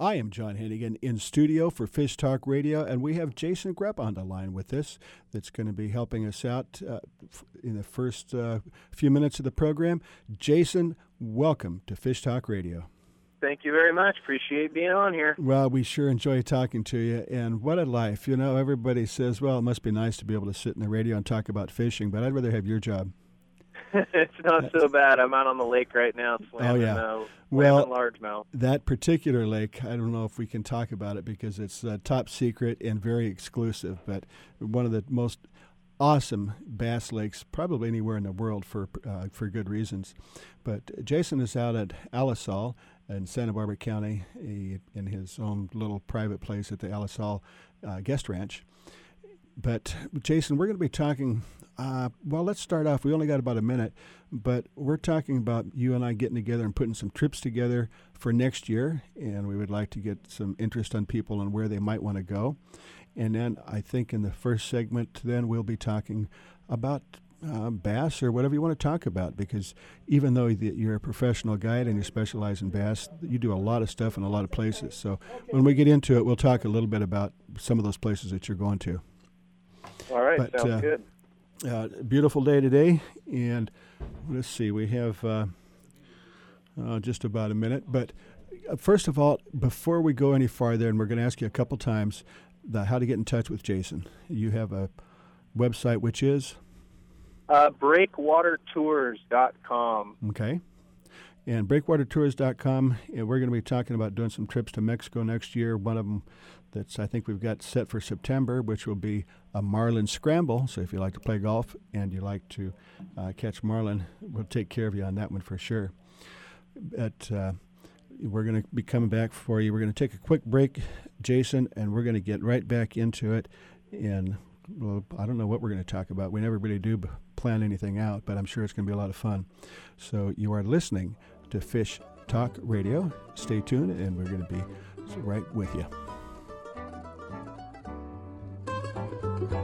I am John Hennigan in studio for Fish Talk Radio, and we have Jason Grepp on the line with us that's going to be helping us out uh, in the first uh, few minutes of the program. Jason, welcome to Fish Talk Radio. Thank you very much. Appreciate being on here. Well, we sure enjoy talking to you. And what a life. You know, everybody says, well, it must be nice to be able to sit in the radio and talk about fishing, but I'd rather have your job. it's not so bad. I'm out on the lake right now slamming, oh, yeah. uh, well, largemouth. That particular lake, I don't know if we can talk about it because it's uh, top secret and very exclusive, but one of the most awesome bass lakes probably anywhere in the world for uh, for good reasons. But Jason is out at Alisal in Santa Barbara County he, in his own little private place at the Alisal uh, Guest Ranch. But Jason, we're going to be talking. Uh, well, let's start off. We only got about a minute, but we're talking about you and I getting together and putting some trips together for next year, and we would like to get some interest on people and where they might want to go. And then I think in the first segment, then we'll be talking about uh, bass or whatever you want to talk about because even though you're a professional guide and you specialize in bass, you do a lot of stuff in a lot of places. So when we get into it, we'll talk a little bit about some of those places that you're going to. All right, but, sounds uh, good. Uh, beautiful day today, and let's see, we have uh, uh just about a minute. But uh, first of all, before we go any farther, and we're going to ask you a couple times the, how to get in touch with Jason. You have a website which is uh, breakwatertours.com. Okay. And breakwatertours.com, and we're going to be talking about doing some trips to Mexico next year. One of them that's I think we've got set for September, which will be a marlin scramble. So if you like to play golf and you like to uh, catch marlin, we'll take care of you on that one for sure. But uh, we're going to be coming back for you. We're going to take a quick break, Jason, and we're going to get right back into it. And well, I don't know what we're going to talk about. We never really do plan anything out, but I'm sure it's going to be a lot of fun. So you are listening to Fish Talk Radio. Stay tuned, and we're going to be right with you. Are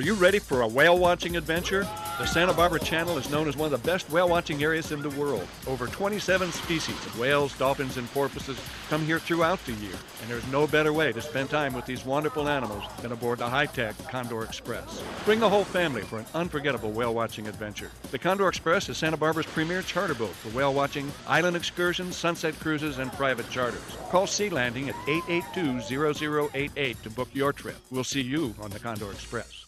you ready for a whale watching adventure? The Santa Barbara Channel is known as one of the best whale watching areas in the world. Over 27 species of whales, dolphins, and porpoises come here throughout the year, and there's no better way to spend time with these wonderful animals than aboard the high tech Condor Express. Bring the whole family for an unforgettable whale watching adventure. The Condor Express is Santa Barbara's premier charter boat for whale watching, island excursions, sunset cruises, and private charters. Call Sea Landing at 882 0088 to book your trip. We'll see you on the Condor Express.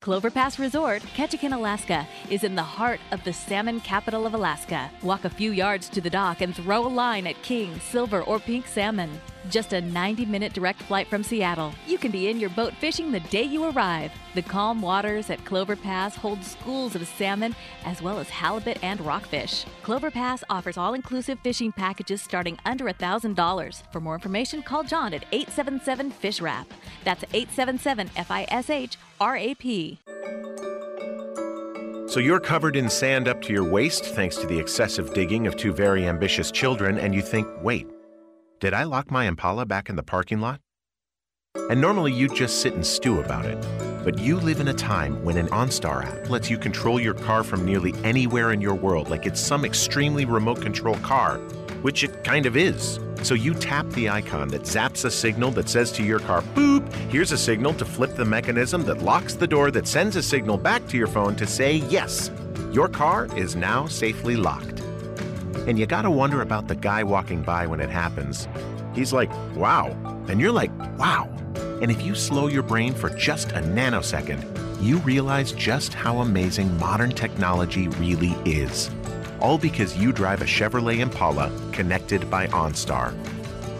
Clover Pass Resort, Ketchikan, Alaska, is in the heart of the salmon capital of Alaska. Walk a few yards to the dock and throw a line at king, silver, or pink salmon. Just a 90 minute direct flight from Seattle. You can be in your boat fishing the day you arrive. The calm waters at Clover Pass hold schools of salmon as well as halibut and rockfish. Clover Pass offers all inclusive fishing packages starting under $1,000. For more information, call John at 877 Fish Wrap. That's 877 F I S H R A P. So you're covered in sand up to your waist thanks to the excessive digging of two very ambitious children, and you think, wait, did I lock my Impala back in the parking lot? And normally you'd just sit and stew about it. But you live in a time when an OnStar app lets you control your car from nearly anywhere in your world like it's some extremely remote control car which it kind of is. So you tap the icon that zaps a signal that says to your car, boop, here's a signal to flip the mechanism that locks the door that sends a signal back to your phone to say yes. Your car is now safely locked. And you gotta wonder about the guy walking by when it happens. He's like, wow. And you're like, wow. And if you slow your brain for just a nanosecond, you realize just how amazing modern technology really is. All because you drive a Chevrolet Impala connected by OnStar.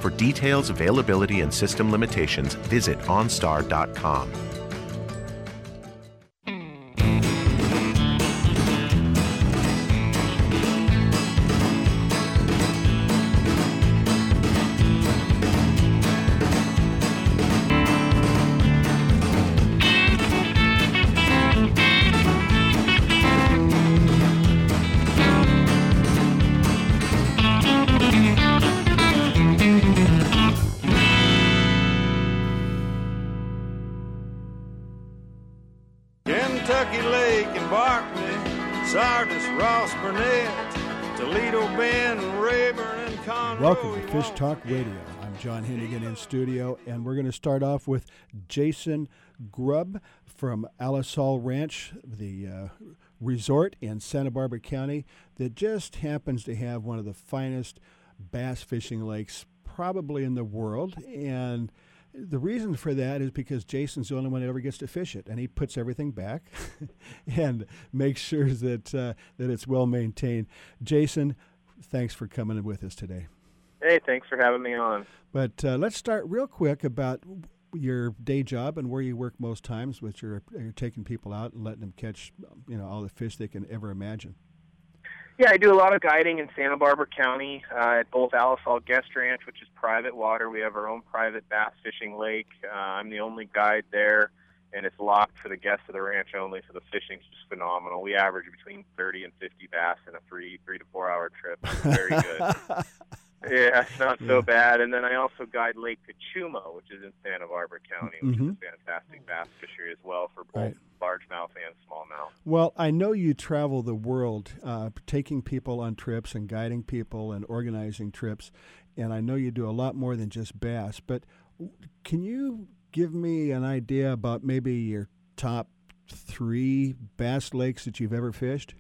For details, availability, and system limitations, visit OnStar.com. John Hennigan in studio, and we're going to start off with Jason Grubb from Alisal Ranch, the uh, resort in Santa Barbara County that just happens to have one of the finest bass fishing lakes probably in the world. And the reason for that is because Jason's the only one that ever gets to fish it, and he puts everything back and makes sure that uh, that it's well maintained. Jason, thanks for coming with us today. Hey, thanks for having me on. But uh, let's start real quick about your day job and where you work most times, which you're, you're taking people out and letting them catch, you know, all the fish they can ever imagine. Yeah, I do a lot of guiding in Santa Barbara County uh, at both Alisal Guest Ranch, which is private water. We have our own private bass fishing lake. Uh, I'm the only guide there, and it's locked for the guests of the ranch only. So the fishing's just phenomenal. We average between 30 and 50 bass in a three three to four hour trip. It's very good. yeah, it's not so bad. And then I also guide Lake Cachuma, which is in Santa Barbara County, which Mhm. is a fantastic bass fishery as well for both Right. largemouth and smallmouth. Well, I know you travel the world, uh, taking people on trips and guiding people and organizing trips, and I know you do a lot more than just bass. But can you give me an idea about maybe your top three bass lakes that you've ever fished?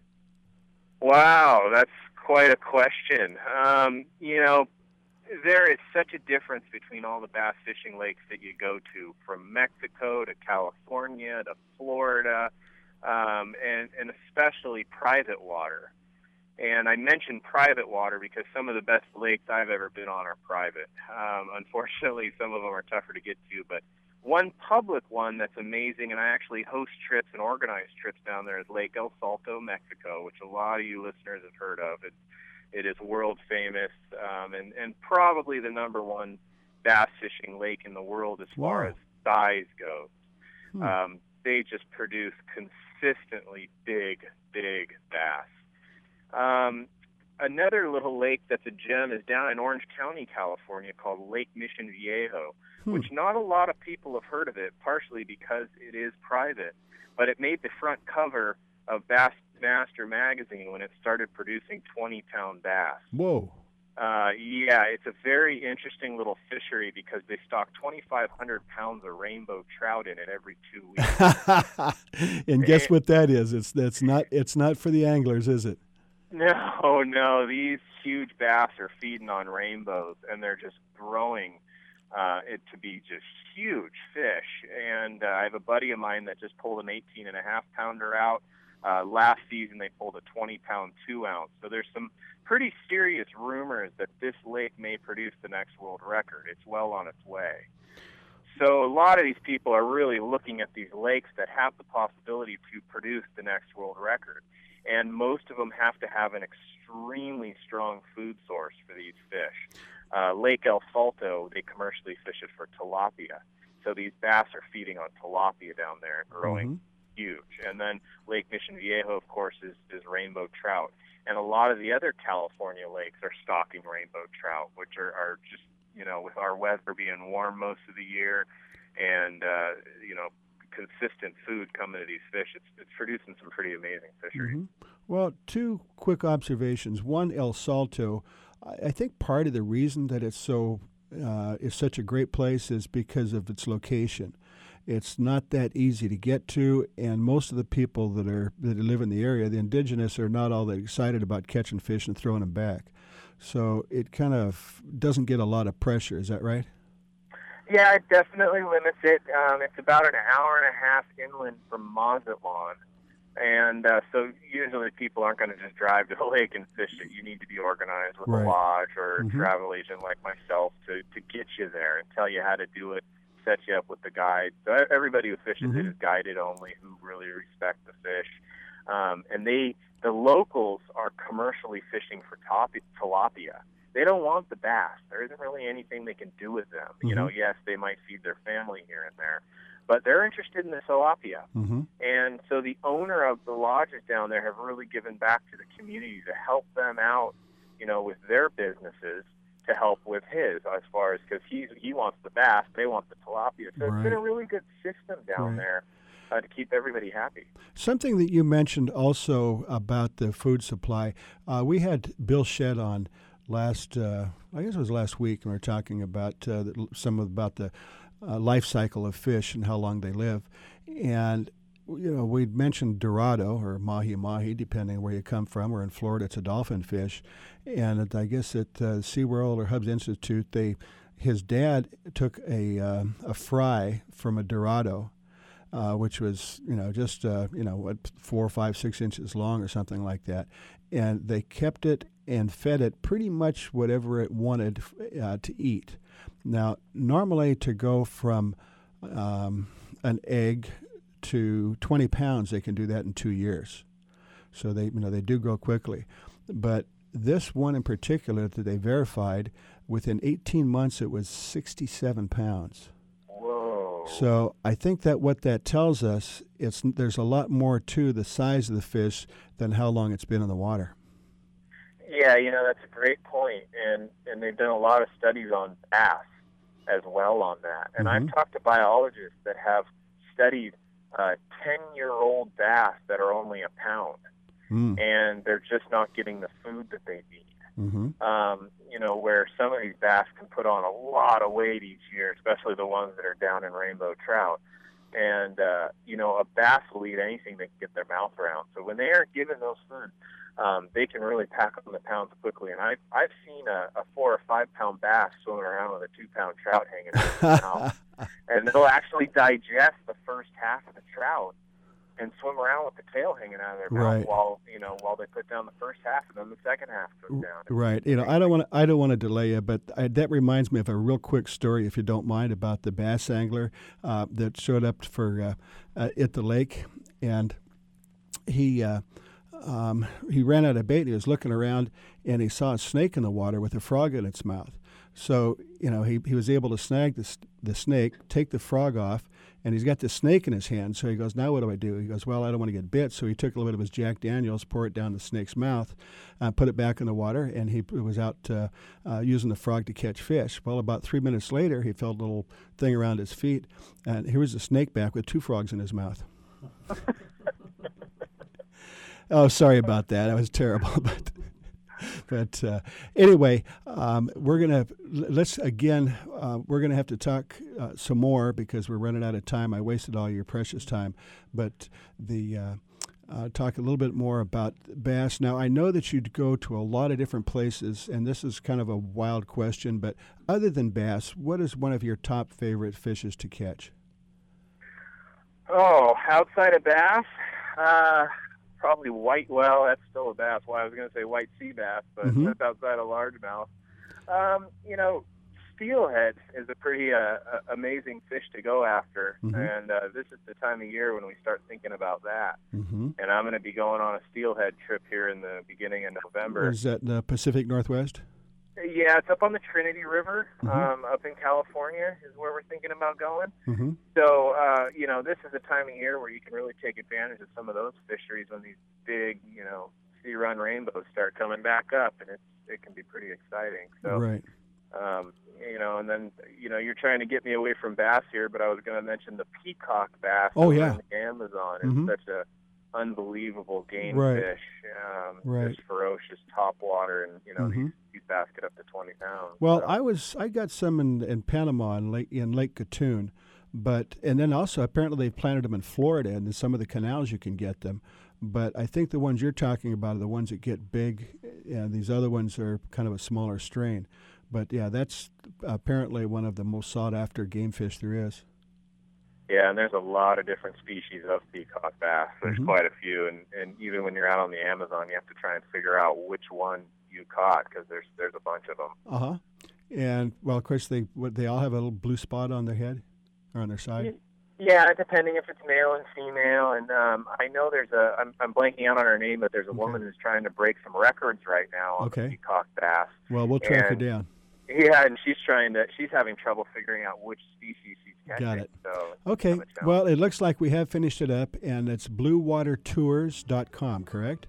Wow, that's quite a question. Um, you know, there is such a difference between all the bass fishing lakes that you go to, from Mexico to California to Florida, um, and, and especially private water. And I mention private water because some of the best lakes I've ever been on are private. Um, unfortunately, some of them are tougher to get to, but one public one that's amazing, and I actually host trips and organize trips down there, is Lake El Salto, Mexico, which a lot of you listeners have heard of. It, it is world famous um, and, and probably the number one bass fishing lake in the world as far Wow. as size goes. Hmm. Um, they just produce consistently big, big bass. Um, another little lake that's a gem is down in Orange County, California, called Lake Mission Viejo, Hmm. which not a lot of people have heard of it, partially because it is private. But it made the front cover of Bass Master magazine when it started producing 20 pound bass. Whoa. Uh, yeah, it's a very interesting little fishery because they stock 2,500 pounds of rainbow trout in it every two weeks. and guess what that is? It's that's not it's not for the anglers, is it? No, no, these huge bass are feeding on rainbows, and they're just growing uh, it to be just huge fish. And uh, I have a buddy of mine that just pulled an 18 and a half pounder out. Uh, last season, they pulled a 20 pound two ounce. So there's some pretty serious rumors that this lake may produce the next world record. It's well on its way. So a lot of these people are really looking at these lakes that have the possibility to produce the next world record. And most of them have to have an extremely strong food source for these fish. Uh, Lake El Salto, they commercially fish it for tilapia. So these bass are feeding on tilapia down there and growing Mhm. huge. And then Lake Mission Viejo, of course, is, is rainbow trout. And a lot of the other California lakes are stocking rainbow trout, which are, are just, you know, with our weather being warm most of the year and, uh, you know, consistent food coming to these fish, it's, it's producing some pretty amazing fisheries. Mhm. Well, two quick observations. One, El Salto. I, I think part of the reason that it's so uh, is such a great place is because of its location. It's not that easy to get to, and most of the people that are that live in the area, the indigenous, are not all that excited about catching fish and throwing them back. So it kind of doesn't get a lot of pressure. Is that right? Yeah, it definitely limits it. Um, it's about an hour and a half inland from Mazatlan. And uh, so usually people aren't going to just drive to the lake and fish it. You need to be organized with Right. a lodge or a Mhm. travel agent like myself to, to get you there and tell you how to do it, set you up with the guide. So everybody who fishes it Mhm. is guided only who really respect the fish. Um, and they, the locals are commercially fishing for top, tilapia. They don't want the bass. There isn't really anything they can do with them. You know, yes, they might feed their family here and there, but they're interested in the tilapia. Mm-hmm. And so the owner of the lodges down there have really given back to the community to help them out, you know, with their businesses to help with his as far as because he's he wants the bass, they want the tilapia. So it's been a really good system down Right. there uh, to keep everybody happy. Something that you mentioned also about the food supply. Uh, we had Bill Shedd on last, uh, I guess it was last week, and we were talking about uh, the- some about the uh, life cycle of fish and how long they live. And you know, we'd mentioned Dorado or mahi mahi, depending where you come from. Or in Florida, it's a dolphin fish. And I guess at uh, SeaWorld or Hubbs Institute, they his dad took a uh, a fry from a Dorado uh, which was you know just uh, you know what four, five, six inches long or something like that, and they kept it and fed it pretty much whatever it wanted uh, to eat. Now, normally to go from um, an egg to 20 pounds, they can do that in two years. So they you know they do grow quickly, but this one in particular that they verified within 18 months it was 67 pounds. Whoa. So I think that what that tells us is there's a lot more to the size of the fish than how long it's been in the water. Yeah, you know that's a great point, and and they've done a lot of studies on bass as well on that. And Mhm. I've talked to biologists that have studied uh, ten-year-old bass that are only a pound, Mm. and they're just not getting the food that they need. Mm-hmm. Um, you know, where some of these bass can put on a lot of weight each year, especially the ones that are down in rainbow trout. And uh, you know, a bass will eat anything they can get their mouth around. So when they aren't given those food, um, they can really pack on the pounds quickly. And I've I've seen a, a four or five pound bass swimming around with a two pound trout hanging out of and they'll actually digest the first half of the trout and swim around with the tail hanging out of their mouth Right. while you know while they put down the first half and then the second half goes down. Right. You know, I don't want to. I don't want to delay you, but I, that reminds me of a real quick story, if you don't mind, about the bass angler uh, that showed up for uh, uh, at the lake, and he uh, um, he ran out of bait. He was looking around, and he saw a snake in the water with a frog in its mouth. So you know, he, he was able to snag the the snake, take the frog off, and he's got the snake in his hand. So he goes, "Now what do I do?" He goes, "Well, I don't want to get bit." So he took a little bit of his Jack Daniels, poured it down the snake's mouth, uh, put it back in the water, and he was out uh, uh, using the frog to catch fish. Well, about three minutes later, he felt a little thing around his feet, and here was the snake back with two frogs in his mouth. oh, sorry about that. That was terrible, but. But uh, anyway, um, we're gonna let's again. Uh, we're gonna have to talk uh, some more because we're running out of time. I wasted all your precious time, but the uh, uh, talk a little bit more about bass. Now, I know that you'd go to a lot of different places, and this is kind of a wild question, but other than bass, what is one of your top favorite fishes to catch? Oh, outside of bass, uh, probably white. Well, that's still a bass. Well, I was going to say white sea bass, but Mhm. that's outside of largemouth. Um, you know, steelhead is a pretty uh, uh, amazing fish to go after, Mhm. and uh, this is the time of year when we start thinking about that. Mm-hmm. And I'm going to be going on a steelhead trip here in the beginning of November. Is that in the Pacific Northwest? Yeah, it's up on the Trinity River, Mhm. um, up in California, is where we're thinking about going. Mm-hmm. So, uh, you know, this is a time of year where you can really take advantage of some of those fisheries when these big, you know, sea run rainbows start coming back up, and it's it can be pretty exciting. So, Right. um, you know, and then you know, you're trying to get me away from bass here, but I was going to mention the peacock bass Oh, yeah. the Amazon is Mhm. such a unbelievable game Right. fish, um, Right. just ferocious top water, and you know Mhm. these, get up to 20 pounds. Well, so. I was I got some in, in Panama in Lake in Lake Gatun, but and then also apparently they've planted them in Florida and in some of the canals you can get them. But I think the ones you're talking about are the ones that get big, and these other ones are kind of a smaller strain. But yeah, that's apparently one of the most sought after game fish there is. Yeah, and there's a lot of different species of peacock bass. There's Mhm. quite a few, and and even when you're out on the Amazon, you have to try and figure out which one you caught because there's there's a bunch of them. Uh huh. And well, of course they what, they all have a little blue spot on their head or on their side. Yeah, depending if it's male and female, and um, I know there's a I'm, I'm blanking out on her name, but there's a Okay. woman who's trying to break some records right now on Okay. peacock bass. Well, we'll track her down. Yeah, and she's trying to she's having trouble figuring out which species she's catching. Got it. So Okay. have a challenge. Well, it looks like we have finished it up, and it's bluewatertours.com, correct?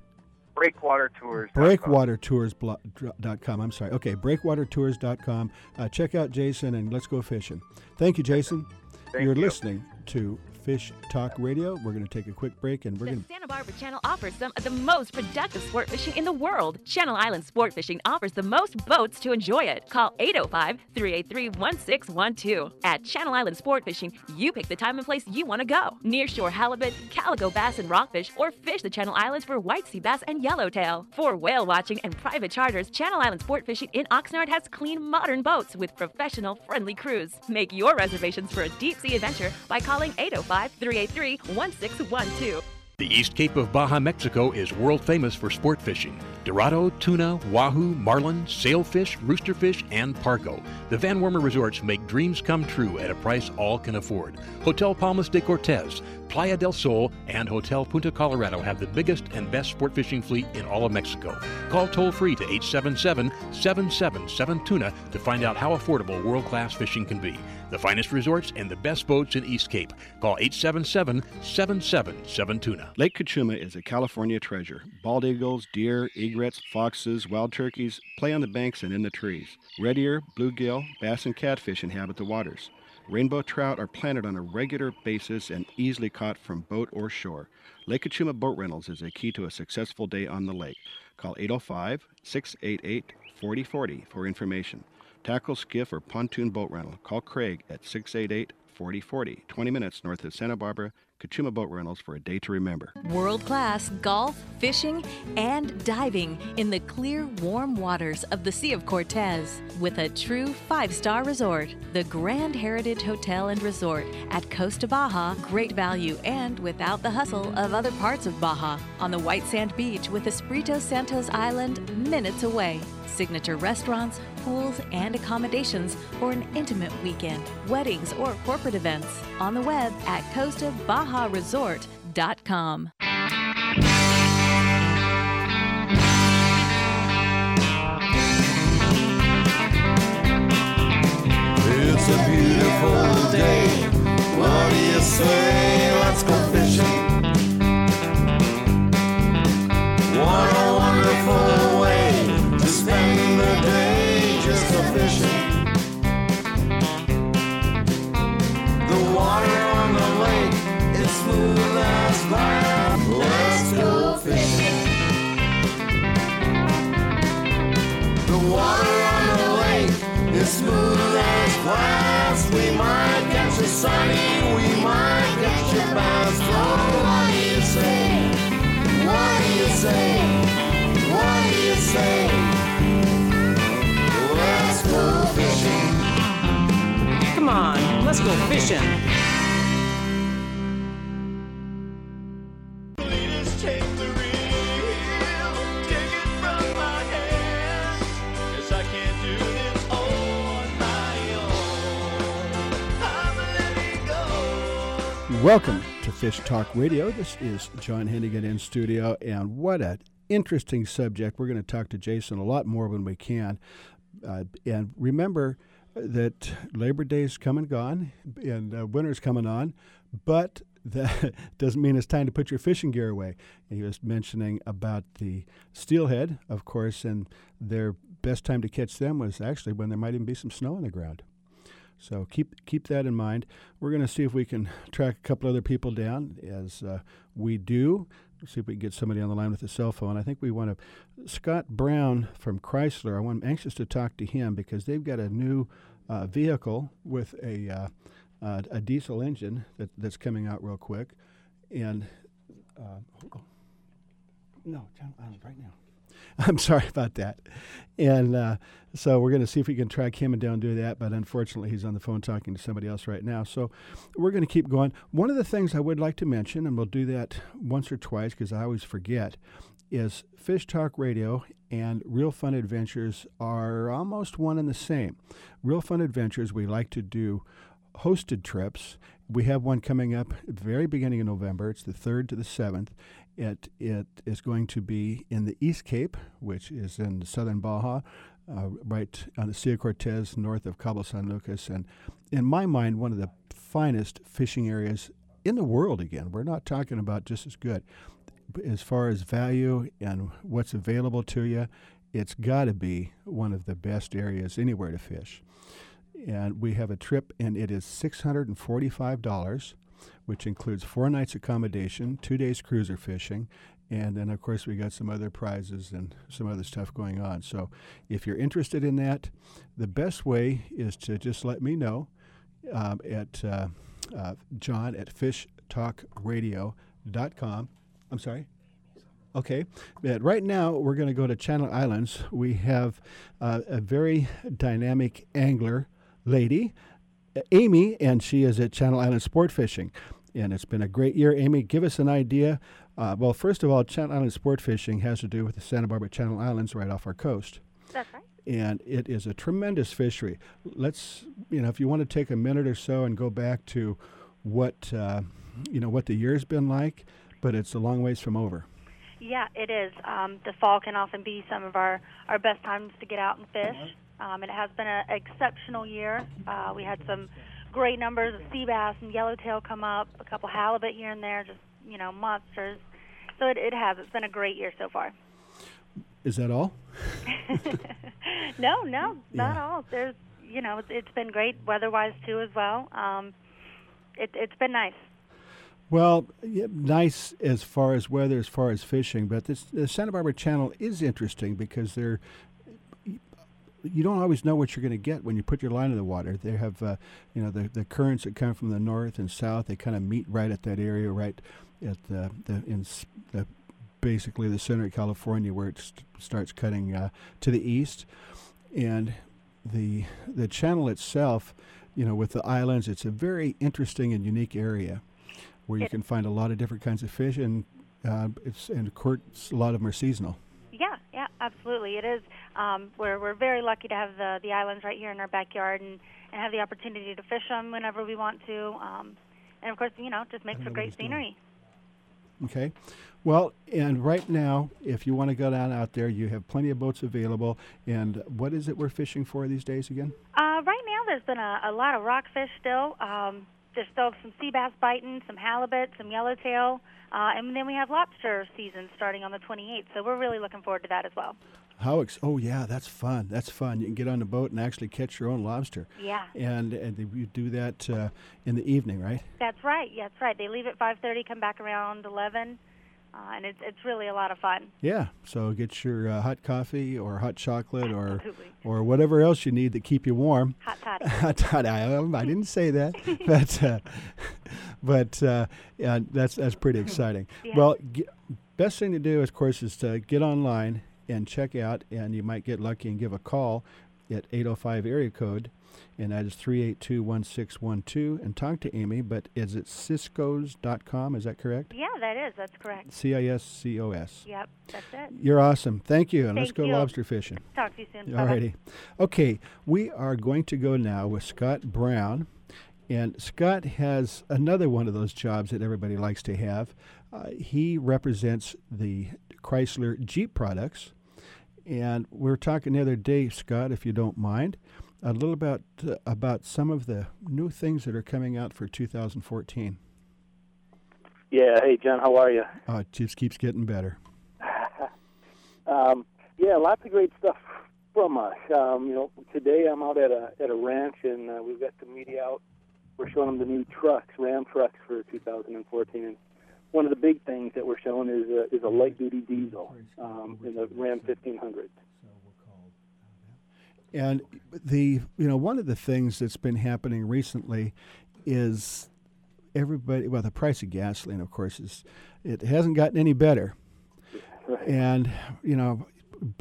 breakwatertours. breakwatertours.com. I'm sorry. Okay, breakwatertours.com. Uh, check out Jason and let's go fishing. Thank you, Jason. Thank You're you. listening to Fish Talk Radio. We're going to take a quick break and we're going to. Santa Barbara Channel offers some of the most productive sport fishing in the world. Channel Island Sport Fishing offers the most boats to enjoy it. Call 805 383 1612. At Channel Island Sport Fishing, you pick the time and place you want to go. Nearshore halibut, calico bass, and rockfish, or fish the Channel Islands for white sea bass and yellowtail. For whale watching and private charters, Channel Island Sport Fishing in Oxnard has clean, modern boats with professional, friendly crews. Make your reservations for a deep sea adventure by calling 805 383 1612. The East Cape of Baja, Mexico is world famous for sport fishing. Dorado, tuna, wahoo, marlin, sailfish, roosterfish, and pargo. The Van Wormer resorts make dreams come true at a price all can afford. Hotel Palmas de Cortez, Playa del Sol, and Hotel Punta Colorada have the biggest and best sport fishing fleet in all of Mexico. Call toll free to 877 777 Tuna to find out how affordable world class fishing can be. The finest resorts and the best boats in East Cape. Call 877 777 Tuna. Lake Cachuma is a California treasure. Bald eagles, deer, egrets, foxes, wild turkeys play on the banks and in the trees. Red ear, bluegill, bass, and catfish inhabit the waters. Rainbow trout are planted on a regular basis and easily caught from boat or shore. Lake Cachuma Boat Rentals is a key to a successful day on the lake. Call 805 688 4040 for information. Tackle, skiff, or pontoon boat rental. Call Craig at 688 4040, 20 minutes north of Santa Barbara, Cachuma Boat Rentals for a day to remember. World class golf, fishing, and diving in the clear, warm waters of the Sea of Cortez with a true five star resort. The Grand Heritage Hotel and Resort at Costa Baja, great value and without the hustle of other parts of Baja. On the white sand beach with Espiritu Santos Island minutes away. Signature restaurants, pools, and accommodations for an intimate weekend, weddings, or corporate events. On the web at CostaBajaResort.com. It's a beautiful day. What do you say? Let's go fishing. What smooth as glass. We might catch a sunny, we might a bass. Oh, what do you say? What do you say? What do you say? Let's go fishing. Come on, let's go fishing. Welcome to Fish Talk Radio. This is John Hennigan in studio, and what an interesting subject. We're going to talk to Jason a lot more when we can. Uh, and remember that Labor Day's come and gone, and uh, winter's coming on, but that doesn't mean it's time to put your fishing gear away. He was mentioning about the steelhead, of course, and their best time to catch them was actually when there might even be some snow on the ground. So keep keep that in mind. We're going to see if we can track a couple other people down as uh, we do. See if we can get somebody on the line with a cell phone. I think we want to. Scott Brown from Chrysler. I'm anxious to talk to him because they've got a new uh, vehicle with a uh, uh, a diesel engine that, that's coming out real quick, and uh, no, John right now. I'm sorry about that. And uh, so we're going to see if we can track him and down do that. But unfortunately, he's on the phone talking to somebody else right now. So we're going to keep going. One of the things I would like to mention, and we'll do that once or twice because I always forget, is Fish Talk Radio and Real Fun Adventures are almost one and the same. Real Fun Adventures, we like to do hosted trips. We have one coming up very beginning of November. It's the 3rd to the 7th. It, it is going to be in the East Cape, which is in southern Baja, uh, right on the Sea of Cortez, north of Cabo San Lucas. And in my mind, one of the finest fishing areas in the world again. We're not talking about just as good. As far as value and what's available to you, it's got to be one of the best areas anywhere to fish. And we have a trip, and it is $645 which includes four nights accommodation, two days cruiser fishing, and then of course we got some other prizes and some other stuff going on. So if you're interested in that, the best way is to just let me know um, at uh, uh, John at fishtalkradio.com. I'm sorry. Okay, but right now we're going to go to Channel Islands. We have uh, a very dynamic angler lady Amy, and she is at Channel Island Sport Fishing. And it's been a great year. Amy, give us an idea. Uh, well, first of all, Channel Island Sport Fishing has to do with the Santa Barbara Channel Islands right off our coast. That's right. And it is a tremendous fishery. Let's, you know, if you want to take a minute or so and go back to what, uh, you know, what the year's been like, but it's a long ways from over. Yeah, it is. Um, the fall can often be some of our, our best times to get out and fish. Um, and it has been an exceptional year. Uh, we had some great numbers of sea bass and yellowtail come up, a couple halibut here and there, just you know monsters. So it, it has. It's been a great year so far. Is that all? no, no, not yeah. all. There's you know it's, it's been great weather-wise too as well. Um, it, it's been nice. Well, yeah, nice as far as weather, as far as fishing, but this, the Santa Barbara Channel is interesting because they're you don't always know what you're going to get when you put your line in the water. They have, uh, you know, the, the currents that come from the north and south. They kind of meet right at that area, right at the, the in the, basically the center of California, where it st- starts cutting uh, to the east, and the the channel itself, you know, with the islands, it's a very interesting and unique area where you can find a lot of different kinds of fish, and uh, it's and of course a lot of them are seasonal. Yeah, absolutely. It is. Um, we're we're very lucky to have the the islands right here in our backyard and and have the opportunity to fish them whenever we want to. Um, and of course, you know, just makes for great scenery. Okay. Well, and right now, if you want to go down out there, you have plenty of boats available. And what is it we're fishing for these days again? Uh, right now, there's been a, a lot of rockfish still. Um, there's still some sea bass biting, some halibut, some yellowtail. Uh, and then we have lobster season starting on the 28th, so we're really looking forward to that as well. How ex- oh yeah, that's fun. That's fun. You can get on the boat and actually catch your own lobster. Yeah. And and you do that uh, in the evening, right? That's right. Yeah, that's right. They leave at 5:30, come back around 11. Uh, and it's it's really a lot of fun. Yeah, so get your uh, hot coffee or hot chocolate or Absolutely. or whatever else you need to keep you warm. Hot toddy. hot toddy. I, I didn't say that, but uh, but uh, yeah, that's that's pretty exciting. Yeah. Well, g- best thing to do, of course, is to get online and check out, and you might get lucky and give a call at 805 area code and that is 382-1612 and talk to amy but is it ciscos.com is that correct Yeah, that is. That's correct. c-i-s-c-o-s Yep, that's it. you're awesome thank you and let's go you. lobster fishing Talk to you soon. Bye-bye. Alrighty. Okay, we are going to go now with Scott Brown. And Scott has another one of those jobs that everybody likes to have. Uh, he represents the Chrysler Jeep products. And we were talking the other day, Scott, if you don't mind, a little about uh, about some of the new things that are coming out for 2014. Yeah. Hey, John. How are you? Uh, it just keeps getting better. Um, yeah, lots of great stuff from us. Um, you know, today I'm out at a at a ranch and uh, we've got the media out. We're showing them the new trucks, Ram trucks for 2014. And one of the big things that we're showing is a, is a light duty diesel um, in the Ram 1500. And the you know one of the things that's been happening recently is everybody well the price of gasoline of course is it hasn't gotten any better. And you know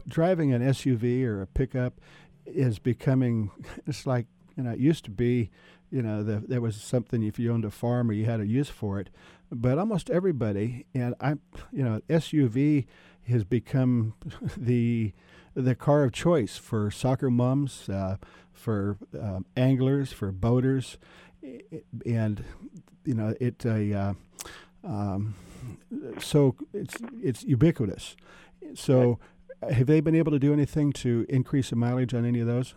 driving an SUV or a pickup is becoming it's like you know it used to be you know the, there was something if you owned a farm or you had a use for it but almost everybody and I you know SUV has become the the car of choice for soccer moms, uh, for um, anglers, for boaters, and you know it. Uh, um, so it's it's ubiquitous. So, have they been able to do anything to increase the mileage on any of those?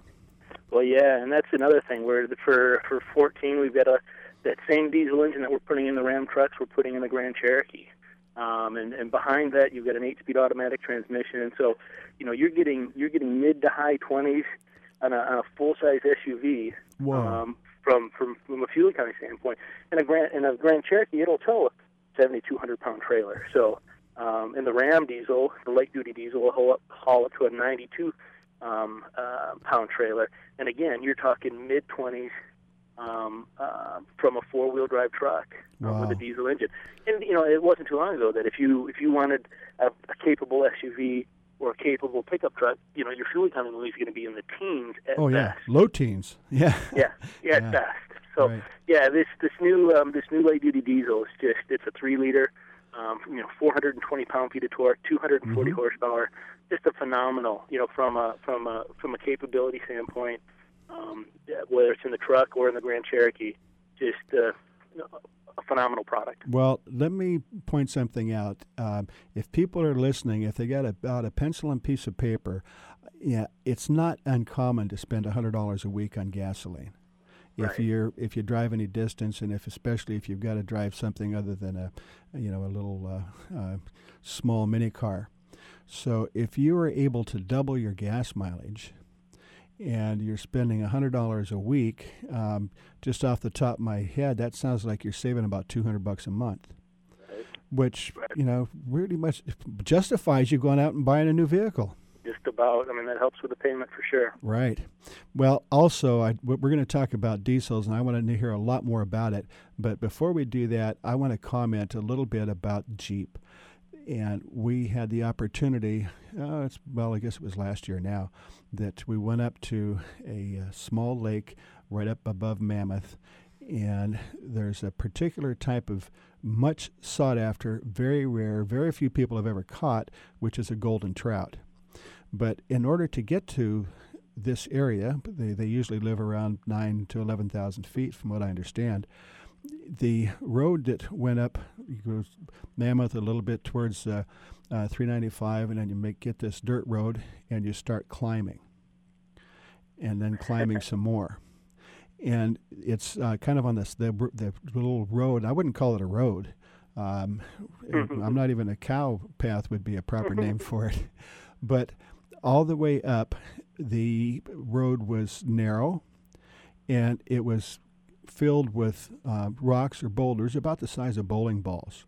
Well, yeah, and that's another thing. Where for for 14, we've got a that same diesel engine that we're putting in the Ram trucks, we're putting in the Grand Cherokee. Um, and, and behind that you've got an eight-speed automatic transmission, and so you know you're getting you're getting mid to high 20s on a, on a full-size SUV um, from from from a fuel economy standpoint. And a Grand in a Grand Cherokee it'll tow a 7,200 pound trailer. So um, in the Ram diesel, the light-duty diesel will haul, haul it to a 92 um, uh, pound trailer. And again, you're talking mid 20s um, uh, from a four-wheel drive truck um, with a diesel engine. And you know, it wasn't too long ago that if you if you wanted a, a capable SUV or a capable pickup truck, you know, your fuel economy is going to be in the teens at oh yeah, best. low teens. Yeah. Yeah, yeah, at best. So Right. yeah, this this new um, this new light duty diesel is just it's a three liter, um, you know, 420 pound feet of torque, 240 Mhm. horsepower, just a phenomenal, you know, from a from a from a capability standpoint, um, whether it's in the truck or in the Grand Cherokee, just uh, a phenomenal product. Well, let me point something out. Um, if people are listening, if they got about a pencil and piece of paper, yeah, it's not uncommon to spend hundred dollars a week on gasoline. If you're if you drive any distance, and if especially if you've got to drive something other than a, you know, a little uh, uh, small mini car. So if you are able to double your gas mileage, and you're spending $100 a week, um, just off the top of my head, that sounds like you're saving about 200 bucks a month, which, you know, really much justifies you going out and buying a new vehicle. Just about, I mean, that helps with the payment for sure. Right. Well, also, I, we're going to talk about diesels, and I want to hear a lot more about it. But before we do that, I want to comment a little bit about Jeep. And we had the opportunity, uh, it's, well, I guess it was last year now, that we went up to a, uh small lake right up above Mammoth. And there's a particular type of much sought after, very rare, very few people have ever caught, which is a golden trout. But in order to get to this area, they, they usually live around nine to eleven thousand feet, from what I understand. The road that went up goes Mammoth a little bit towards uh, uh, 395, and then you make get this dirt road, and you start climbing, and then climbing some more. And it's uh, kind of on this the, the little road. I wouldn't call it a road. Um, I'm not even a cow path would be a proper name for it, but all the way up, the road was narrow, and it was filled with uh, rocks or boulders about the size of bowling balls.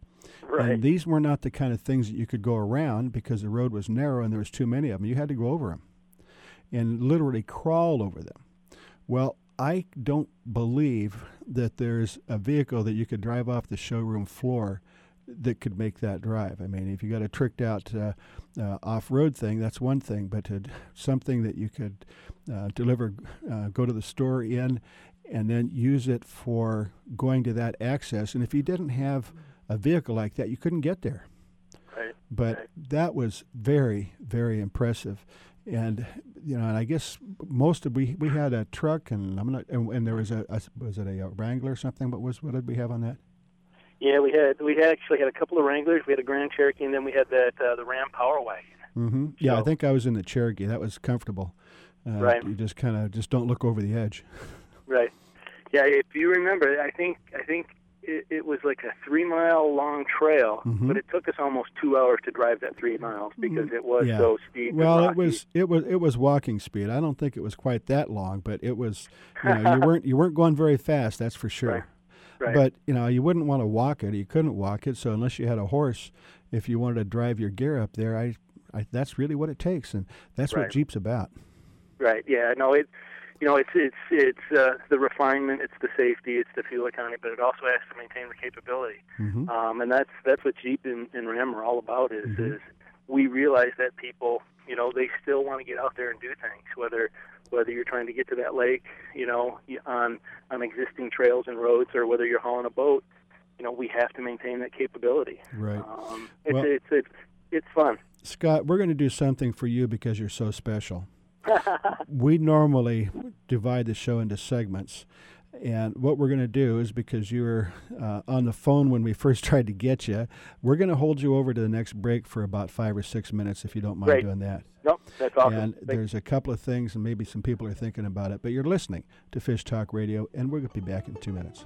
Right. And these were not the kind of things that you could go around because the road was narrow and there was too many of them. You had to go over them and literally crawl over them. Well, I don't believe that there's a vehicle that you could drive off the showroom floor that could make that drive. I mean, if you got a tricked out uh, uh, off-road thing, that's one thing, but to, something that you could uh, deliver, uh, go to the store in, and then use it for going to that access. And if you didn't have a vehicle like that, you couldn't get there. Right. But that was very, very impressive. And you know, and I guess most of we we had a truck, and I'm not, and, and there was a, a was it a, Wrangler or something? What was what did we have on that? Yeah, we had we had actually had a couple of Wranglers. We had a Grand Cherokee, and then we had that uh, the Ram Power Wagon. Mm-hmm. Yeah, I think I was in the Cherokee. That was comfortable. Uh, Right. You just kind of just don't look over the edge. Right. Yeah, if you remember, I think I think it, it was like a three mile long trail, Mhm. but it took us almost two hours to drive that three miles because it was Yeah. so steep. Well, it was it was it was walking speed. I don't think it was quite that long, but it was. You know, you weren't you weren't going very fast. That's for sure. Right. Right. But you know, you wouldn't want to walk it. You couldn't walk it. So unless you had a horse, if you wanted to drive your gear up there, I, I that's really what it takes, and that's what Right. Jeep's about. Right. Yeah. No. It. You know, it's it's it's uh, the refinement, it's the safety, it's the fuel economy, but it also has to maintain the capability. Mhm. Um, and that's that's what Jeep and, and Ram are all about. Is Mhm. is we realize that people, you know, they still want to get out there and do things, whether whether you're trying to get to that lake, you know, on on existing trails and roads, or whether you're hauling a boat. You know, we have to maintain that capability. Right. Um, it's, Well- it's it's it's fun. Scott, we're going to do something for you because you're so special. we normally divide the show into segments. And what we're going to do is because you were uh, on the phone when we first tried to get you, we're going to hold you over to the next break for about five or six minutes if you don't mind Great. doing that. Nope, that's awesome. And Thank- there's a couple of things, and maybe some people are thinking about it, but you're listening to Fish Talk Radio, and we're going to be back in two minutes.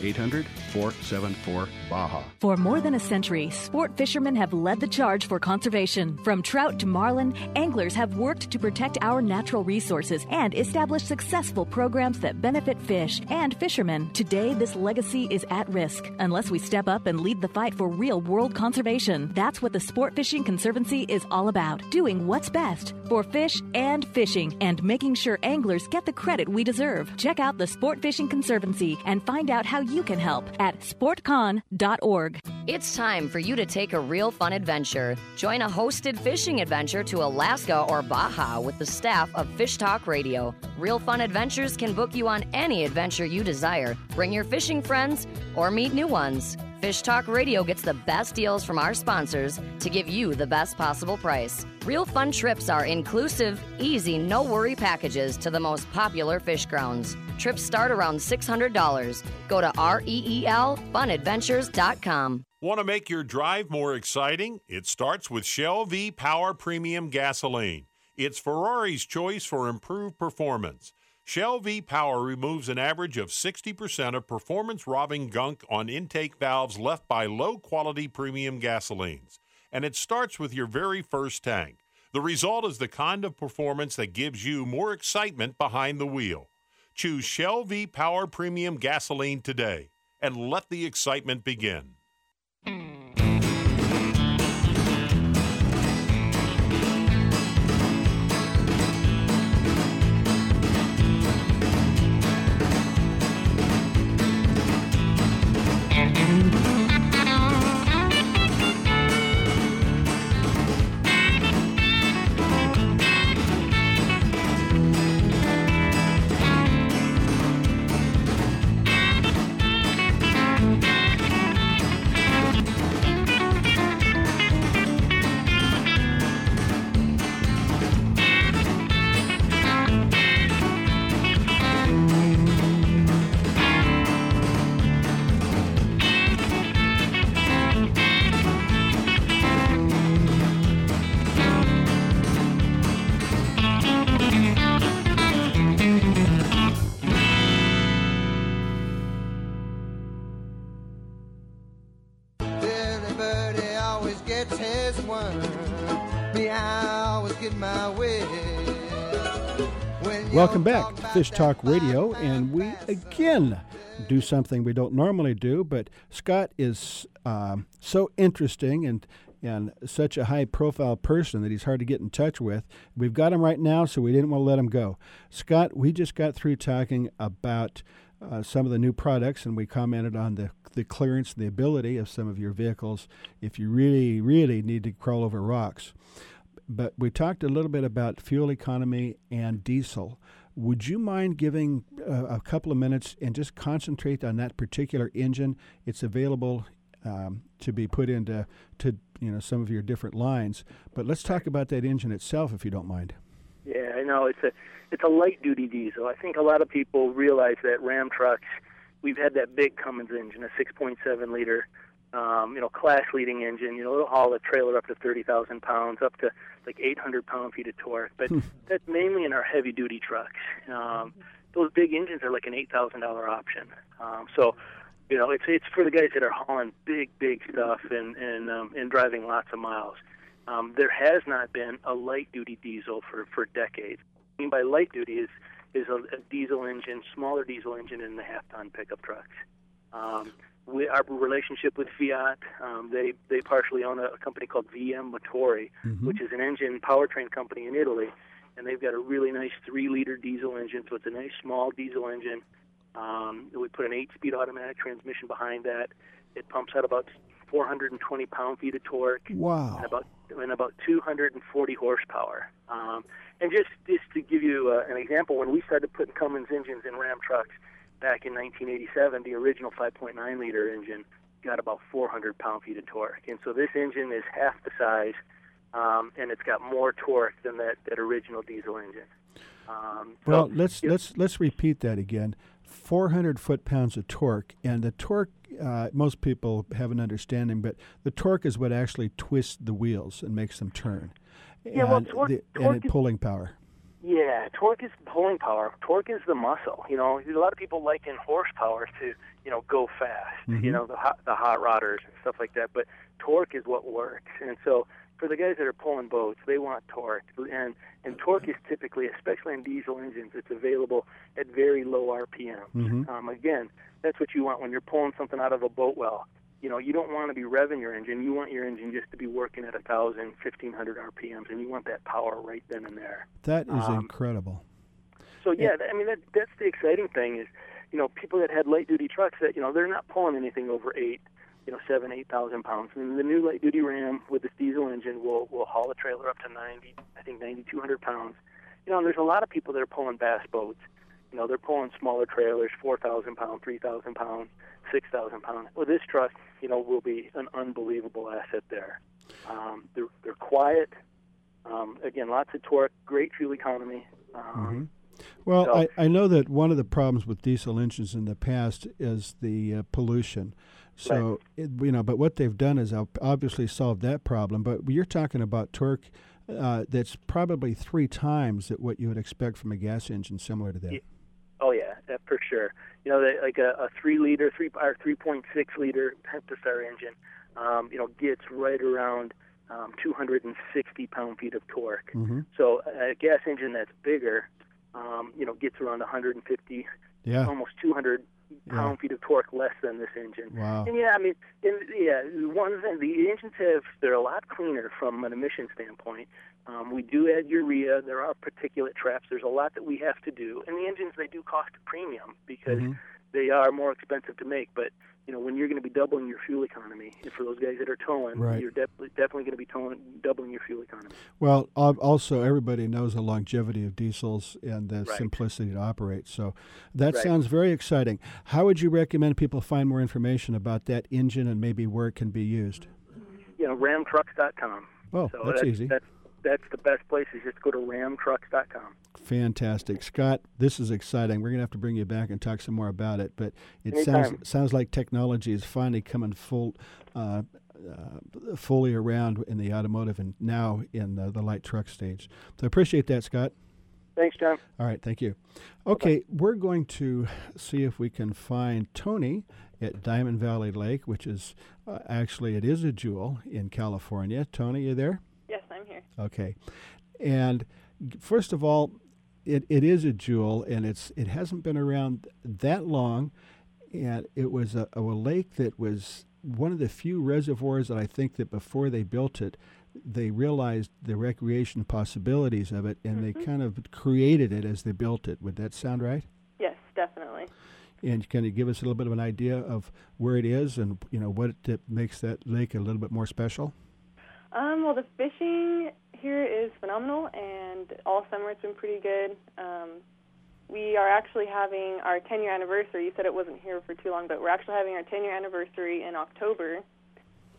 800-474-BAJA. For more than a century, sport fishermen have led the charge for conservation. From trout to marlin, anglers have worked to protect our natural resources and establish successful programs that benefit fish and fishermen. Today, this legacy is at risk unless we step up and lead the fight for real world conservation. That's what the Sport Fishing Conservancy is all about doing what's best for fish and fishing and making sure anglers get the credit we deserve. Check out the Sport Fishing Conservancy and find out how you can help at sportcon.org. It's time for you to take a real fun adventure. Join a hosted fishing adventure to Alaska or Baja with the staff of Fish Talk Radio. Real Fun Adventures can book you on any adventure you desire. Bring your fishing friends or meet new ones. Fish Talk Radio gets the best deals from our sponsors to give you the best possible price. Real Fun trips are inclusive, easy, no worry packages to the most popular fish grounds. Trips start around $600. Go to E REELFunadventures.com. Want to make your drive more exciting? It starts with Shell V Power Premium Gasoline. It's Ferrari's choice for improved performance. Shell V Power removes an average of 60% of performance robbing gunk on intake valves left by low quality premium gasolines. And it starts with your very first tank. The result is the kind of performance that gives you more excitement behind the wheel. Choose Shell V Power Premium Gasoline today and let the excitement begin. Hmm. Welcome back to Fish Talk Radio, and we again do something we don't normally do, but Scott is um, so interesting and and such a high profile person that he's hard to get in touch with. We've got him right now, so we didn't want to let him go. Scott, we just got through talking about uh, some of the new products, and we commented on the the clearance and the ability of some of your vehicles if you really, really need to crawl over rocks. But we talked a little bit about fuel economy and diesel. Would you mind giving uh, a couple of minutes and just concentrate on that particular engine? It's available um, to be put into to you know some of your different lines. But let's talk about that engine itself, if you don't mind. Yeah, I know it's a it's a light duty diesel. I think a lot of people realize that Ram trucks. We've had that big Cummins engine, a 6.7 liter, um, you know, class leading engine. You know, it'll haul a trailer up to 30,000 pounds, up to like 800 pound feet of torque. But that's mainly in our heavy duty trucks. Um, those big engines are like an $8,000 option. Um, so you know, it's it's for the guys that are hauling big, big stuff and and um, and driving lots of miles. Um, there has not been a light duty diesel for for decades. What I mean by light duty is is a, a diesel engine, smaller diesel engine in the half ton pickup trucks. Um, we, our relationship with Fiat, um, they they partially own a, a company called VM Motori, Mm-hmm. which is an engine powertrain company in Italy, and they've got a really nice three liter diesel engine. So it's a nice small diesel engine. Um, we put an eight-speed automatic transmission behind that. It pumps out about 420 pound-feet of torque Wow. and about and about 240 horsepower. Um, and just just to give you uh, an example, when we started putting Cummins engines in Ram trucks back in 1987, the original 5.9 liter engine got about 400 pound-feet of torque, and so this engine is half the size, um, and it's got more torque than that that original diesel engine. Um, so- Well, let's let's let's repeat that again. 400 foot pounds of torque, and the torque. Uh, most people have an understanding, but the torque is what actually twists the wheels and makes them turn. Yeah, well, and torque- the, torque and pulling power. Yeah, torque is pulling power. Torque is the muscle. You know, a lot of people liken horsepower to, you know, go fast. Mhm. You know, the hot, the hot rodders and stuff like that. But torque is what works. And so, for the guys that are pulling boats, they want torque. And and torque is typically, especially in diesel engines, it's available at very low RPM. Mhm. Um, again, that's what you want when you're pulling something out of a boat well. You know, you don't want to be revving your engine. You want your engine just to be working at 1,000, 1,500 RPMs, and you want that power right then and there. That is Um, incredible. So yeah, I mean that that's the exciting thing is, you know, people that had light duty trucks that you know they're not pulling anything over eight, you know, seven, eight thousand pounds. And the new light duty Ram with this diesel engine will will haul a trailer up to ninety, I think ninety two hundred pounds. You know, and there's a lot of people that are pulling bass boats. You know, they're pulling smaller trailers, four thousand pound, three thousand pound, six thousand pound. Well, this truck, you know, will be an unbelievable asset there. Um, they're they're quiet. Um, again, lots of torque, great fuel economy. Um, Well, So- I, I know that one of the problems with diesel engines in the past is the uh, pollution. So, it, you know, but what they've done is obviously solved that problem. But you're talking about torque uh, that's probably three times that what you would expect from a gas engine similar to that. Yeah, that for sure. You know, that like a, a three liter, three or three point six liter Pentastar engine, um, you know, gets right around um, 260 pound feet of torque. Mm-hmm. So a gas engine that's bigger, um, you know, gets around 150, Yeah. almost 200 pound feet of torque less than this engine. Wow. And yeah, I mean, and, yeah, one thing the engines have they're a lot cleaner from an emission standpoint. Um, we do add urea. There are particulate traps. There's a lot that we have to do, and the engines they do cost a premium because Mhm. they are more expensive to make. But you know, when you're going to be doubling your fuel economy, and for those guys that are towing, Right. you're definitely definitely going to be towing doubling your fuel economy. Well, also everybody knows the longevity of diesels and the Right. simplicity to operate. So that Right. sounds very exciting. How would you recommend people find more information about that engine and maybe where it can be used? You know, ramtrucks.com. Oh, so that's easy. That's that's the best place. Is just go to ramtrucks.com. Fantastic, Scott. This is exciting. We're gonna have to bring you back and talk some more about it. But it Anytime. sounds sounds like technology is finally coming full, uh, uh, fully around in the automotive and now in the, the light truck stage. So I appreciate that, Scott. Thanks, John. All right, thank you. Okay, we're going to see if we can find Tony at Diamond Valley Lake, which is uh, actually it is a jewel in California. Tony, you there? Okay, and first of all, it, it is a jewel, and it's it hasn't been around that long, and it was a, a lake that was one of the few reservoirs that I think that before they built it, they realized the recreation possibilities of it, and they mm-hmm. kind of created it as they built it. Would that sound right? Yes, definitely. And can you give us a little bit of an idea of where it is and you know what it makes that lake a little bit more special? Um, well, the fishing here is phenomenal, and all summer it's been pretty good. Um, we are actually having our 10 year anniversary. You said it wasn't here for too long, but we're actually having our 10 year anniversary in October.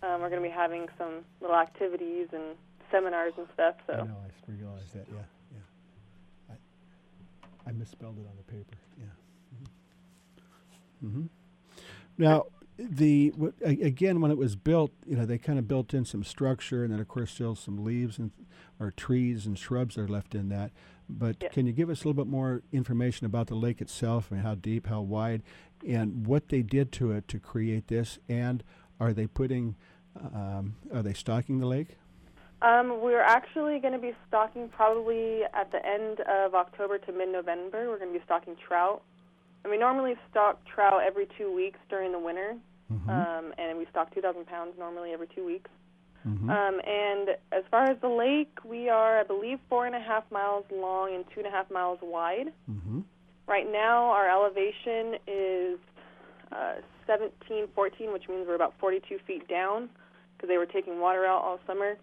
Um, we're going to be having some little activities and seminars and stuff. So. I know, I realized that. Yeah, yeah. I, I misspelled it on the paper. Yeah. Mm-hmm. mm-hmm. Now, the again when it was built, you know, they kind of built in some structure, and then of course still some leaves and or trees and shrubs are left in that. But Yeah. can you give us a little bit more information about the lake itself and how deep, how wide, and what they did to it to create this? And are they putting, um, are they stocking the lake? Um, we're actually going to be stocking probably at the end of October to mid-November. We're going to be stocking trout. And we normally stock trout every two weeks during the winter, um, and we stock 2,000 pounds normally every two weeks. Mm-hmm. Um, and as far as the lake, we are, I believe, four and a half miles long and two and a half miles wide. Mm-hmm. Right now, our elevation is uh, 17, 14, which means we're about 42 feet down because they were taking water out all summer.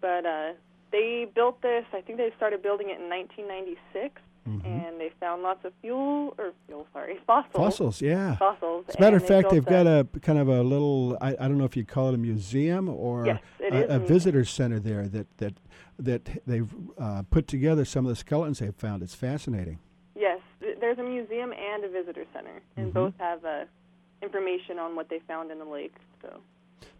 But uh, they built this, I think they started building it in 1996, and they found lots of fuel, or fuel, sorry, fossils. Fossils, yeah. Fossils. As a matter of fact, they've got a kind of a little, I, I don't know if you'd call it a museum or Yes, a, a visitor center there that, that, that they've uh, put together some of the skeletons they've found. It's fascinating. Yes, there's a museum and a visitor center, and Mhm. both have uh, information on what they found in the lake. So.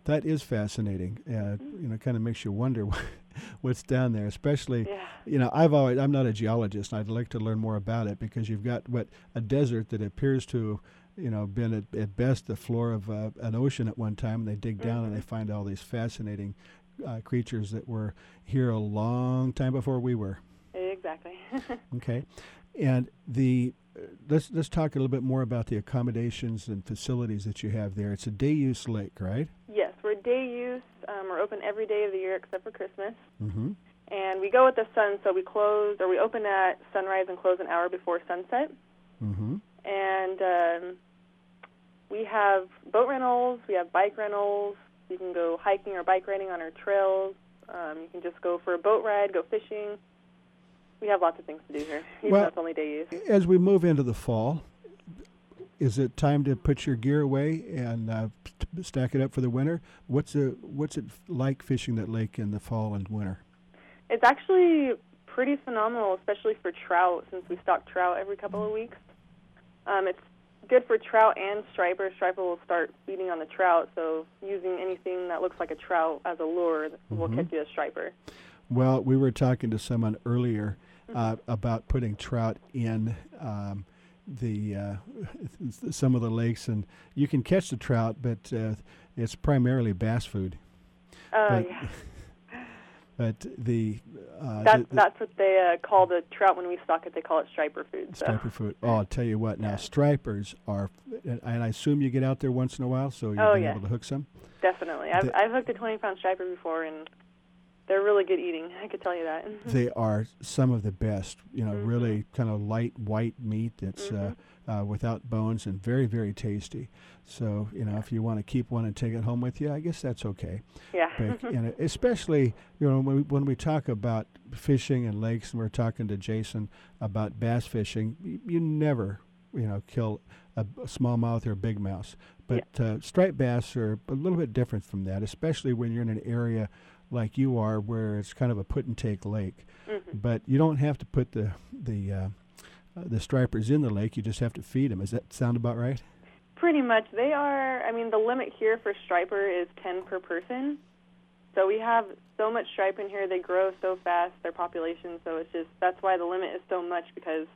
That is fascinating. Uh, you know, kind of makes you wonder what's down there. Especially, Yeah. you know, I've always I'm not a geologist. and I'd like to learn more about it because you've got what a desert that appears to, you know, been at, at best the floor of uh, an ocean at one time. And they dig down and they find all these fascinating uh, creatures that were here a long time before we were. Exactly. Okay, and the let's let's talk a little bit more about the accommodations and facilities that you have there. It's a day use lake, right? yes, we're day use. Um, we're open every day of the year except for Christmas. Mm-hmm. And we go with the sun, so we close, or we open at sunrise and close an hour before sunset. Mm-hmm. And um, we have boat rentals, we have bike rentals. You can go hiking or bike riding on our trails. Um, you can just go for a boat ride, go fishing. We have lots of things to do here, even Well- it's only day use. As we move into the fall, is it time to put your gear away and uh, st- stack it up for the winter? What's it What's it like fishing that lake in the fall and winter? It's actually pretty phenomenal, especially for trout, since we stock trout every couple of weeks. Um, it's good for trout and striper. Striper will start feeding on the trout, so using anything that looks like a trout as a lure will Mhm. catch you a striper. Well, we were talking to someone earlier Mm-hmm. Uh, about putting trout in um, the uh, some of the lakes, and you can catch the trout, but uh, it's primarily bass food. Uh, but, yeah. but the uh, That, the- the that's what they uh, call the trout when we stock it. They call it striper food. So. striper food. Oh, I'll tell you what. Now stripers are, and I assume you get out there once in a while, so you're Oh, yeah. able to hook some. Definitely. I've, The- I've hooked a 20 pound striper before, and they're really good eating. I could tell you that. they are some of the best. You know, Mm-hmm. really kind of light white meat that's uh, uh, without bones and very very tasty. So you know, if you want to keep one and take it home with you, I guess that's okay. Yeah. But, and especially you know when we, when we talk about fishing and lakes, and we're talking to Jason about bass fishing, you, you never you know kill a, smallmouth or a big mouse. But uh, striped bass are a little bit different from that, especially when you're in an area like you are, where it's kind of a put and take lake. Mhm. But you don't have to put the the uh, uh, the stripers in the lake. You just have to feed them. Does that sound about right? Pretty much. They are, I mean, the limit here for striper is 10 per person. So we have so much stripe in here. They grow so fast, their population. So it's just, that's why the limit is so much because,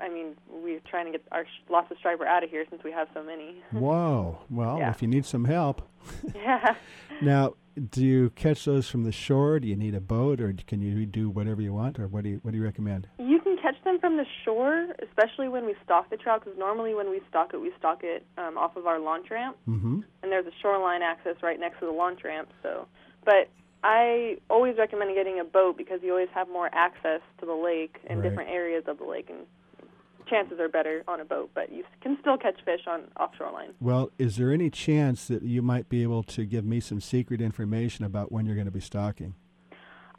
I mean, we're trying to get our lots of striper out of here since we have so many. Whoa! Well, Yeah. if you need some help, yeah. now do you catch those from the shore? Do you need a boat, or can you do whatever you want, or what do you what do you recommend? You can catch them from the shore, especially when we stock the trout, because normally when we stock it, we stock it um, off of our launch ramp. Mm-hmm. and there's a shoreline access right next to the launch ramp. So, but I always recommend getting a boat because you always have more access to the lake and Right. different areas of the lake and chances are better on a boat, but you can still catch fish on offshore line. Well, is there any chance that you might be able to give me some secret information about when you're going to be stocking?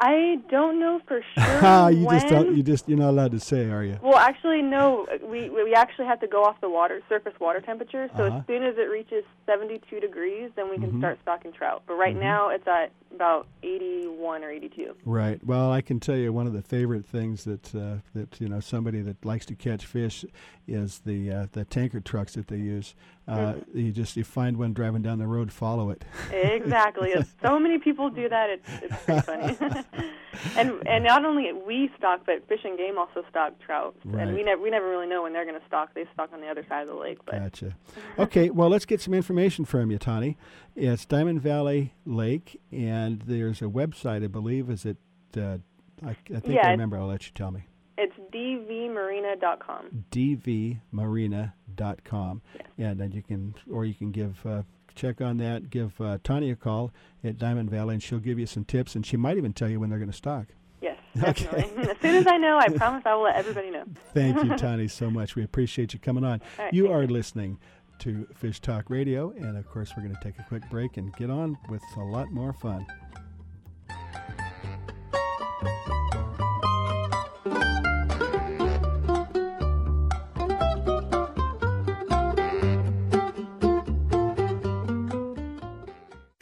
I don't know for sure. you when. just don't. You just you're not allowed to say, are you? Well, actually, no. We we actually have to go off the water surface water temperature. So Uh-huh. as soon as it reaches 72 degrees, then we can Mhm. start stocking trout. But right Mhm. now, it's at about 81 or 82. Right. Well, I can tell you one of the favorite things that uh, that you know somebody that likes to catch fish is the uh, the tanker trucks that they use. Uh, You just you find one driving down the road, follow it. Exactly. So many people do that. It's it's pretty funny. and and not only we stock, but Fish and Game also stock trout. Right. And we never we never really know when they're going to stock. They stock on the other side of the lake. But Gotcha. Okay, well, let's get some information from you, Tani. It's Diamond Valley Lake, and there's a website, I believe. Is it? Uh, I, I think Yeah, I remember. I'll let you tell me. It's dvmarina.com. dvmarina.com, and then you can, or you can give. Uh, Check on that. Give uh, Tani a call at Diamond Valley, and she'll give you some tips, and she might even tell you when they're going to stock. Yes, Okay. as soon as I know, I promise I will let everybody know. Thank you, Tani, so much. We appreciate you coming on. Right, you are listening to Fish Talk Radio, and of course, we're going to take a quick break and get on with a lot more fun.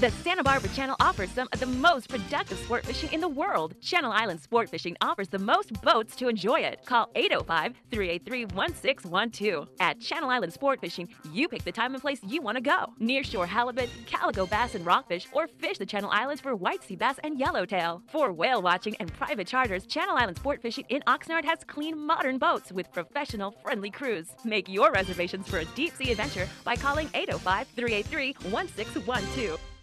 The Santa Barbara Channel offers some of the most productive sport fishing in the world. Channel Island Sport Fishing offers the most boats to enjoy it. Call 805 383 1612. At Channel Island Sport Fishing, you pick the time and place you want to go. Nearshore halibut, calico bass, and rockfish, or fish the Channel Islands for white sea bass and yellowtail. For whale watching and private charters, Channel Island Sport Fishing in Oxnard has clean, modern boats with professional, friendly crews. Make your reservations for a deep sea adventure by calling 805 383 1612.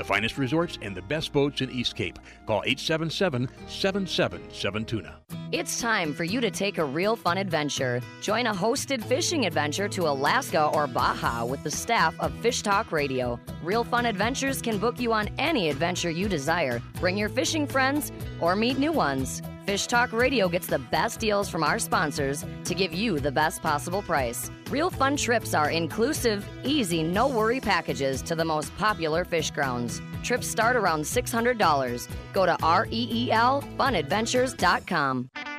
The finest resorts and the best boats in East Cape. Call 877 777 Tuna. It's time for you to take a real fun adventure. Join a hosted fishing adventure to Alaska or Baja with the staff of Fish Talk Radio. Real Fun Adventures can book you on any adventure you desire. Bring your fishing friends or meet new ones. Fish Talk Radio gets the best deals from our sponsors to give you the best possible price. Real Fun trips are inclusive, easy, no worry packages to the most popular fish grounds. Trips start around $600. Go to E REELFunadventures.com. I'm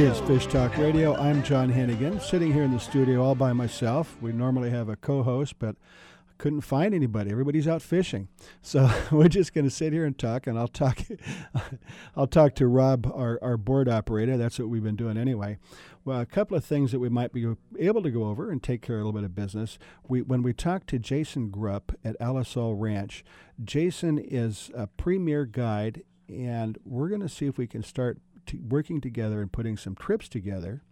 is Fish Talk Radio. I'm John Hennigan, sitting here in the studio all by myself. We normally have a co host, but couldn't find anybody. Everybody's out fishing, so we're just going to sit here and talk. And I'll talk, I'll talk to Rob, our, our board operator. That's what we've been doing anyway. Well, a couple of things that we might be able to go over and take care of a little bit of business. We when we talked to Jason Grupp at Alisol Ranch, Jason is a premier guide, and we're going to see if we can start t- working together and putting some trips together.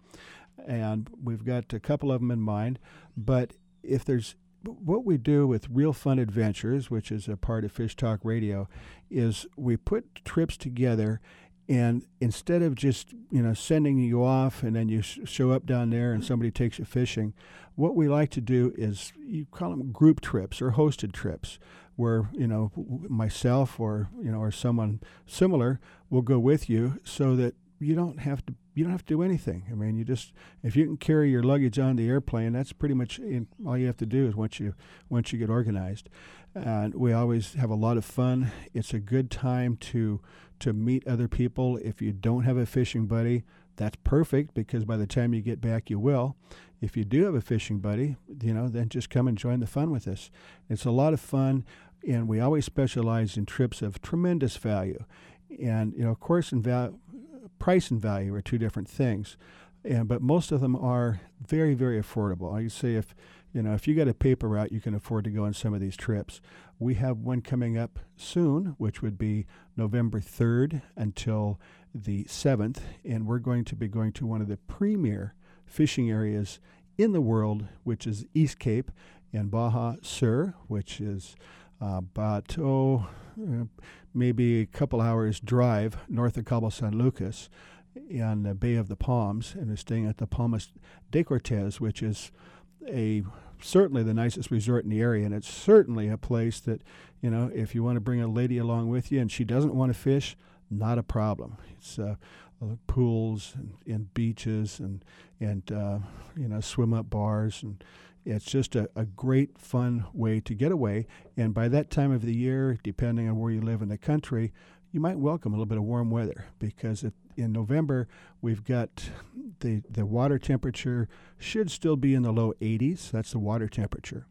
And we've got a couple of them in mind, but if there's what we do with Real Fun Adventures, which is a part of Fish Talk Radio, is we put trips together and instead of just you know sending you off and then you sh- show up down there and somebody takes you fishing, what we like to do is you call them group trips or hosted trips, where you know myself or you know or someone similar will go with you, so that you don't have to you don't have to do anything. I mean, you just if you can carry your luggage on the airplane, that's pretty much in, all you have to do is once you once you get organized. And we always have a lot of fun. It's a good time to to meet other people. If you don't have a fishing buddy, that's perfect because by the time you get back, you will. If you do have a fishing buddy, you know, then just come and join the fun with us. It's a lot of fun, and we always specialize in trips of tremendous value. And you know, of course, in val- price and value are two different things, and but most of them are very, very affordable. I say if you know if you got a paper route, you can afford to go on some of these trips. We have one coming up soon, which would be November 3rd until the 7th, and we're going to be going to one of the premier fishing areas in the world, which is East Cape and Baja Sur, which is about, oh, uh, maybe a couple hours drive north of Cabo San Lucas in the Bay of the Palms, and is staying at the Palmas de Cortez, which is a certainly the nicest resort in the area, and it's certainly a place that, you know, if you want to bring a lady along with you and she doesn't want to fish, not a problem. It's uh, uh, pools and, and, beaches and and uh, you know swim up bars and it's just a, a great fun way to get away. And by that time of the year, depending on where you live in the country, you might welcome a little bit of warm weather because it, in November we've got the the water temperature should still be in the low 80s. That's the water temperature.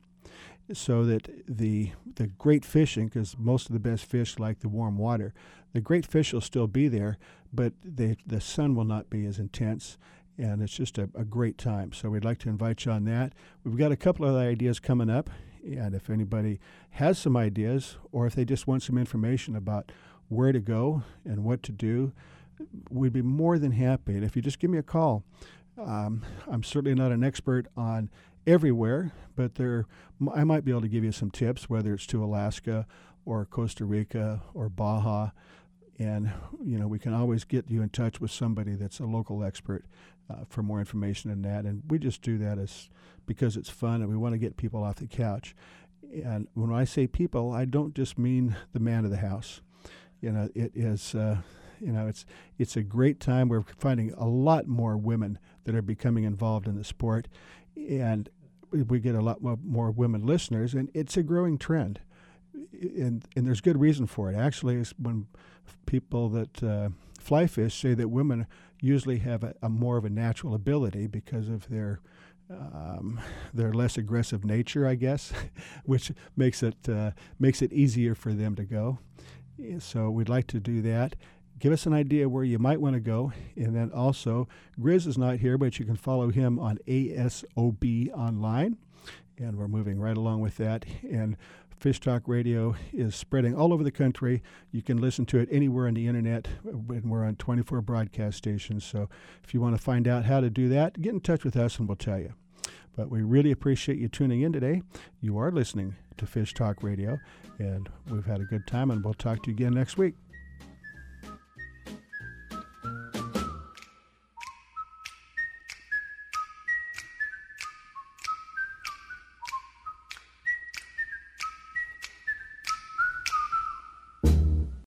So that the the great fishing, because most of the best fish like the warm water, the great fish will still be there, but the the sun will not be as intense, and it's just a, a great time. So we'd like to invite you on that. We've got a couple of ideas coming up, and if anybody has some ideas, or if they just want some information about where to go and what to do, we'd be more than happy. And if you just give me a call, um, I'm certainly not an expert on everywhere, but there I might be able to give you some tips, whether it's to Alaska or Costa Rica or Baja. And you know we can always get you in touch with somebody that's a local expert uh, for more information on that. And we just do that as because it's fun and we want to get people off the couch. And when I say people, I don't just mean the man of the house. You know, it is. Uh, you know, it's it's a great time. We're finding a lot more women that are becoming involved in the sport, and we get a lot more, women listeners, and it's a growing trend. And and there's good reason for it. Actually, when people that uh, fly fish say that women usually have a, a, more of a natural ability because of their um, their less aggressive nature, I guess, which makes it uh, makes it easier for them to go. So we'd like to do that give us an idea where you might want to go. And then also, Grizz is not here, but you can follow him on ASOB online. And we're moving right along with that. And Fish Talk Radio is spreading all over the country. You can listen to it anywhere on the internet, and we're on 24 broadcast stations. So if you want to find out how to do that, get in touch with us and we'll tell you. But we really appreciate you tuning in today. You are listening to Fish Talk Radio, and we've had a good time, and we'll talk to you again next week.